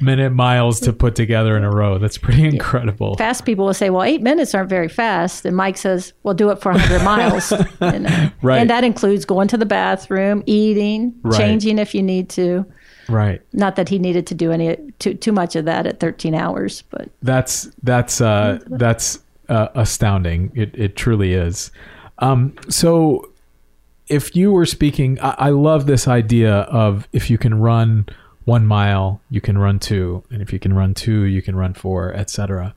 minute miles to put together in a row. That's pretty incredible. Fast people will say, well, eight minutes aren't very fast. And Mike says, well, do it for 100 *laughs* miles. And, uh, Right. and that includes going to the bathroom, eating, Right. changing if you need to. Right. Not that he needed to do any too, too much of that at 13 hours, but That's that's uh, that's uh, astounding. It it truly is. Um, so, if you were speaking, I, I love this idea of if you can run one mile, you can run two, and if you can run two, you can run four, etc.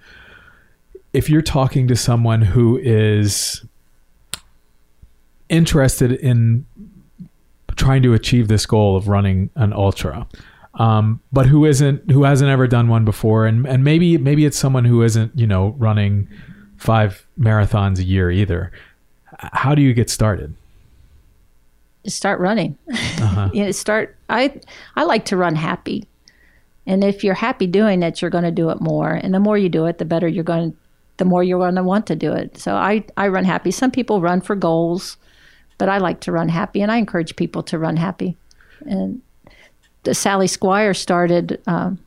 If you're talking to someone who is interested in trying to achieve this goal of running an ultra. Um, but who isn't who hasn't ever done one before? And and maybe maybe it's someone who isn't you know running five marathons a year either. How do you get started? Start running. Uh-huh. *laughs* you know, start i i like to run happy. And if you're happy doing it you're going to do it more. And the more you do it the better you're going the more you're going to want to do it. So i i run happy. Some people run for goals but i like to run happy and i encourage people to run happy and Sally Squire started. Um,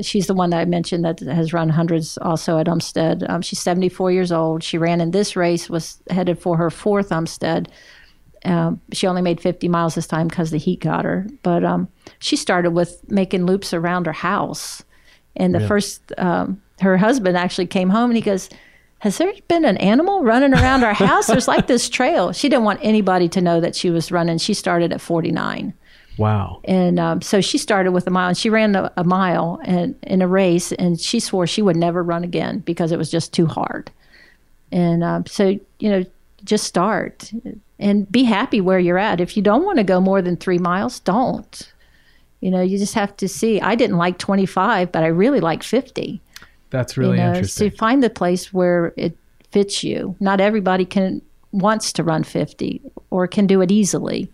she's the one that I mentioned that has run hundreds also at Umstead. Um, she's 74 years old. She ran in this race, was headed for her fourth Umstead. Um, she only made 50 miles this time because the heat got her. But um, she started with making loops around her house. And the yeah. first, um, her husband actually came home and he goes, Has there been an animal running around our house? There's like this trail. She didn't want anybody to know that she was running. She started at 49. Wow. And um, so she started with a mile and she ran a, a mile and, in a race and she swore she would never run again because it was just too hard. And um, so, you know, just start and be happy where you're at. If you don't want to go more than three miles, don't. You know, you just have to see. I didn't like 25, but I really like 50. That's really you know, interesting. So find the place where it fits you. Not everybody can wants to run 50 or can do it easily.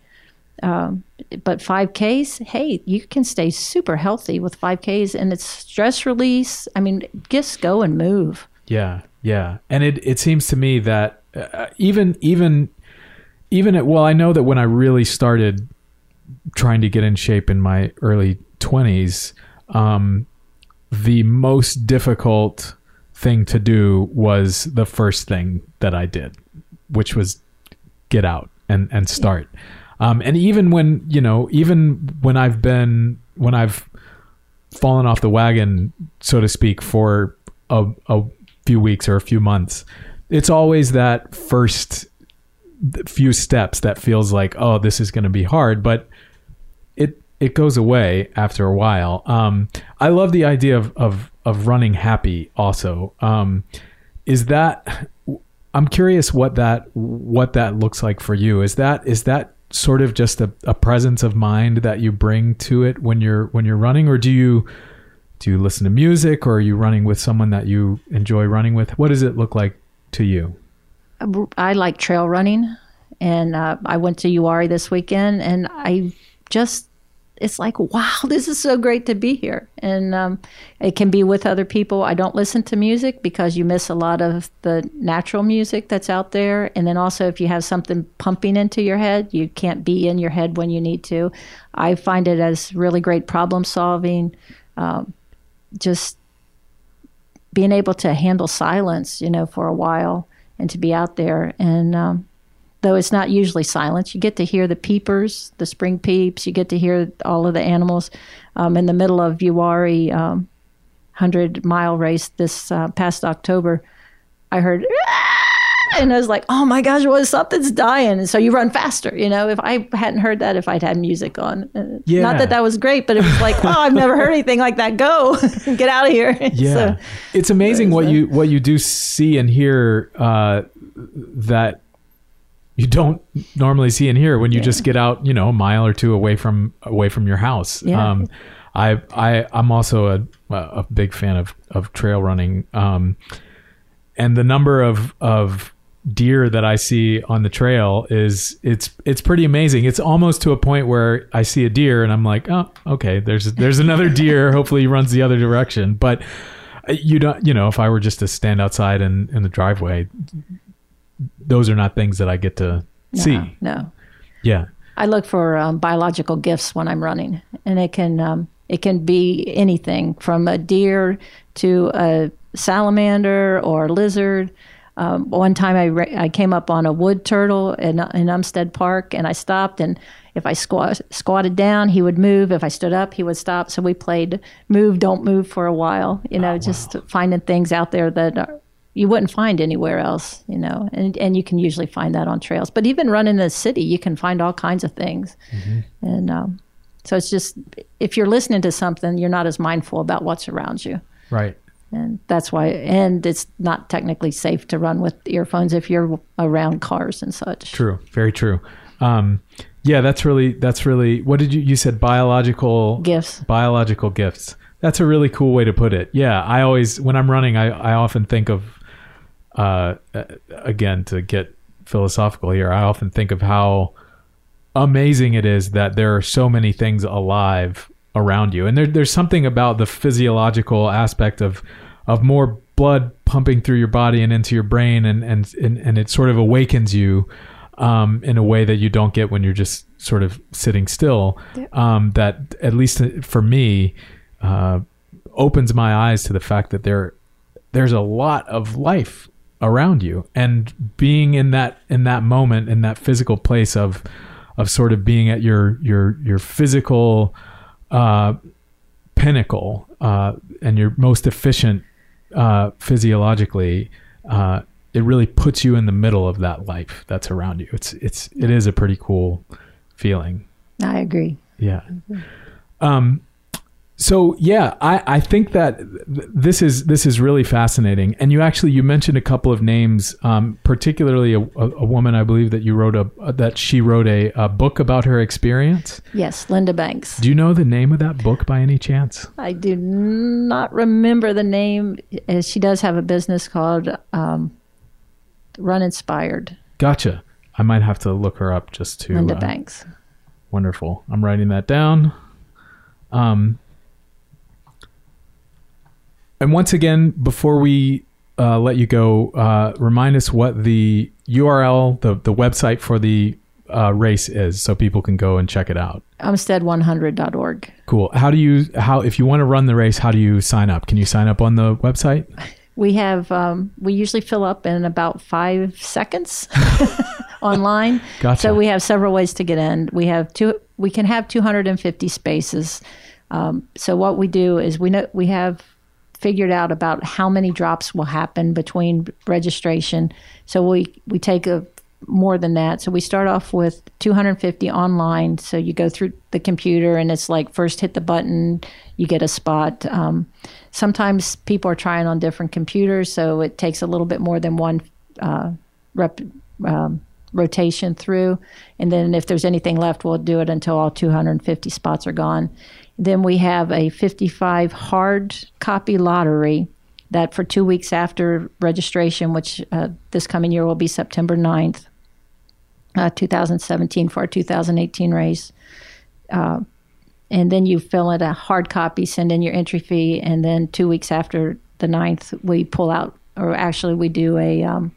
Um, but 5Ks, hey, you can stay super healthy with 5Ks and it's stress release. I mean, just go and move. Yeah, yeah. And it, it seems to me that uh, even, even, even at, well, I know that when I really started trying to get in shape in my early 20s, um, the most difficult thing to do was the first thing that I did, which was get out and, and start. Um, and even when you know, even when I've been when I've fallen off the wagon, so to speak, for a, a few weeks or a few months, it's always that first few steps that feels like, oh, this is going to be hard, but it goes away after a while. Um, I love the idea of of of running happy. Also, um, is that I'm curious what that what that looks like for you. Is that is that sort of just a, a presence of mind that you bring to it when you're when you're running or do you do you listen to music or are you running with someone that you enjoy running with what does it look like to you i like trail running and uh, i went to uwharrie this weekend and i just it's like, wow, *laughs* this is so great to be here. And um, it can be with other people. I don't listen to music because you miss a lot of the natural music that's out there. And then also, if you have something pumping into your head, you can't be in your head when you need to. I find it as really great problem solving, um, just being able to handle silence, you know, for a while and to be out there. And um, though it's not usually silence. You get to hear the peepers, the spring peeps. You get to hear all of the animals. Um, in the middle of Uwharrie um, 100 mile race this uh, past October, I heard, and I was like, oh my gosh, what, something's dying. And so you run faster. You know, if I hadn't heard that, if I'd had music on, uh, yeah. not that that was great, but it was like, oh, I've never heard anything like that. Go, *laughs* get out of here. *laughs* Yeah. So, it's amazing what you, what you do see and hear uh, that you don't normally see in here when you yeah. just get out, you know, a mile or two away from away from your house. Yeah. Um, I I I'm also a a big fan of of trail running. Um, and the number of of deer that I see on the trail is it's it's pretty amazing. It's almost to a point where I see a deer and I'm like, oh, okay, there's there's another *laughs* deer. Hopefully he runs the other direction. But uh, you don't, you know, if I were just to stand outside in in the driveway, those are not things that I get to no, see. No. Yeah. I look for um, biological gifts when I'm running, and it can um, it can be anything from a deer to a salamander or a lizard. Um, one time I, re- I came up on a wood turtle in, in Umstead Park, and I stopped. And if I squat, squatted down, he would move. If I stood up, he would stop. So we played move, don't move for a while. You know, oh, just finding things out there that are, you wouldn't find anywhere else, you know, and, and you can usually find that on trails. But even running in the city, you can find all kinds of things. Mm-hmm. And um, so it's just, if you're listening to something, you're not as mindful about what's around you. Right. and that's why. And it's not technically safe to run with earphones if you're around cars and such. True, very true. Um, yeah, that's really that's really. What did you you said? Biological Gifts. biological gifts. That's a really cool way to put it. Yeah, I always when I'm running, I I often think of, uh, again to get philosophical here. I often think of how amazing it is that there are so many things alive around you, and there, there's something about the physiological aspect of of more blood pumping through your body and into your brain, and and and, and it sort of awakens you. Um, in a way that you don't get when you're just sort of sitting still. Um, that at least for me, uh, opens my eyes to the fact that there there's a lot of life around you and being in that in that moment in that physical place of of sort of being at your your your physical uh, pinnacle uh, and your most efficient uh, physiologically uh, it really puts you in the middle of that life that's around you it's it's it is a pretty cool feeling I agree. yeah. Um, so yeah, I, I think that th- this is this is really fascinating. And you actually you mentioned a couple of names, um, particularly a, a, a woman I believe that you wrote a that she wrote a, a book about her experience. Yes, Linda Banks. Do you know the name of that book by any chance? I do not remember the name. Uh, She does have a business called um, Run Inspired. Gotcha. I might have to look her up just to Linda uh, Banks. Wonderful. I'm writing that down. Um, and once again, before we uh, let you go, uh, remind us what the URL, the, the website for the uh, race is so people can go and check it out. Umstead100.org. Cool. How do you, how, if you want to run the race, how do you sign up? Can you sign up on the website? We have, um, we usually fill up in about five seconds *laughs* online. Gotcha. So we have several ways to get in. We have two, we can have 250 spaces. Um, so what we do is we know, we have figured out about how many drops will happen between registration. So we, we take a, more than that. So we start off with 250 online. So you go through the computer and it's like first hit the button, you get a spot. Um, sometimes people are trying on different computers, so it takes a little bit more than one uh, rep, um, rotation through. And then if there's anything left, we'll do it until all 250 spots are gone. Then we have a 55 hard copy lottery that for two weeks after registration, which uh, this coming year will be September 9th, uh, 2017 for our 2018 race. Uh, and then you fill in a hard copy, send in your entry fee, and then two weeks after the 9th, we pull out, or actually we do a um,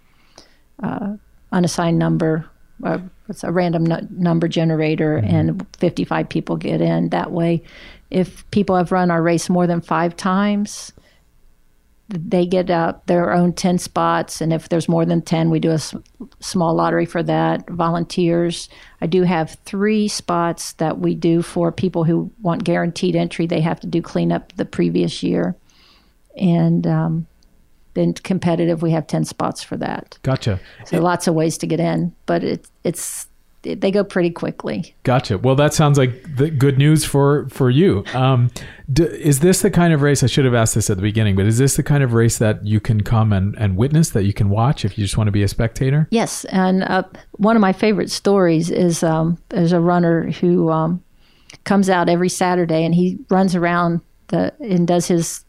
uh, unassigned number. Uh, it's a random nu- number generator, and 55 people get in. That way, if people have run our race more than five times, they get uh, their own 10 spots. And if there's more than 10 we do a s- small lottery for that volunteers. I do have three spots that we do for people who want guaranteed entry. They have to do cleanup the previous year. And um, then competitive. We have 10 spots for that. Gotcha. so lots of ways to get in but it, it's it, they go pretty quickly Gotcha. Well, that sounds like the good news for for you. Um, d- is this the kind of race? I should have asked this at the beginning, but is this the kind of race that you can come and, and witness, that you can watch if you just want to be a spectator? Yes, and uh, one of my favorite stories is um, there's a runner who um, comes out every Saturday and he runs around the and does his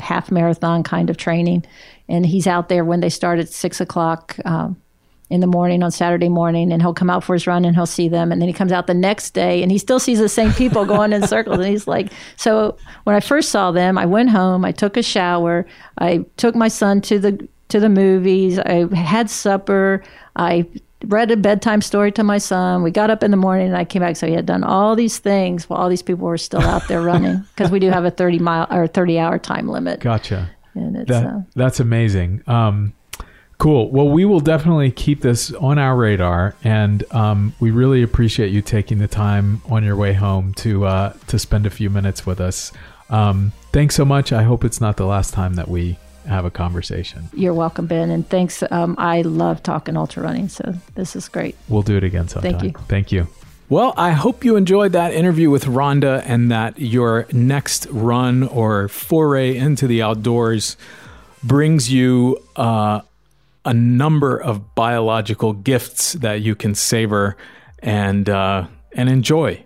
half marathon kind of training, and he's out there when they start at six o'clock. Um, in the morning on Saturday morning, and he'll come out for his run and he'll see them. And then he comes out the next day and he still sees the same people *laughs* going in circles. And he's like, So when I first saw them, I went home, I took a shower, I took my son to the to the movies, I had supper, I read a bedtime story to my son. We got up in the morning and I came back. So he had done all these things while all these people were still out there running *laughs* because we do have a 30 mile or 30 hour time limit. Gotcha. And it's, That uh, that's amazing. Um, cool. Well, we will definitely keep this on our radar, and um, we really appreciate you taking the time on your way home to uh, to spend a few minutes with us. Um, thanks so much. I hope it's not the last time that we have a conversation. you're welcome, Ben. And thanks. Um, I love talking ultra running. So this is great. We'll do it again sometime. you. Thank you. Well, I hope you enjoyed that interview with Rhonda and that your next run or foray into the outdoors brings you uh, a number of biological gifts that you can savor and uh, and enjoy.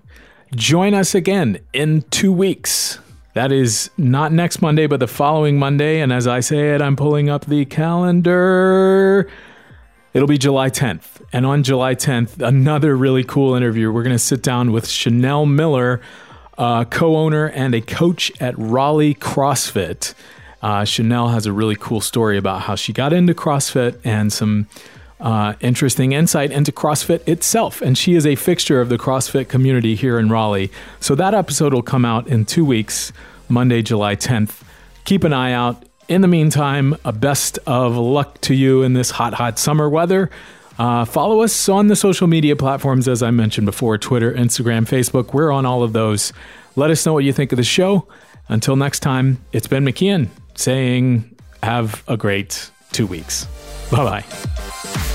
Join us again in two weeks. That is not next Monday, but the following Monday. And as I say it, I'm pulling up the calendar. It'll be July 10th. And on July 10th, another really cool interview. We're going to sit down with Chanel Miller, uh, co owner and a coach at Raleigh CrossFit. Uh, Chanel has a really cool story about how she got into CrossFit and some uh, interesting insight into CrossFit itself. And she is a fixture of the CrossFit community here in Raleigh. So that episode will come out in two weeks, Monday, July 10th. Keep an eye out. In the meantime, a best of luck to you in this hot, hot summer weather. Uh, follow us on the social media platforms, as I mentioned before Twitter, Instagram, Facebook. We're on all of those. Let us know what you think of the show. Until next time, it's Ben McKeon saying, have a great two weeks. Bye bye.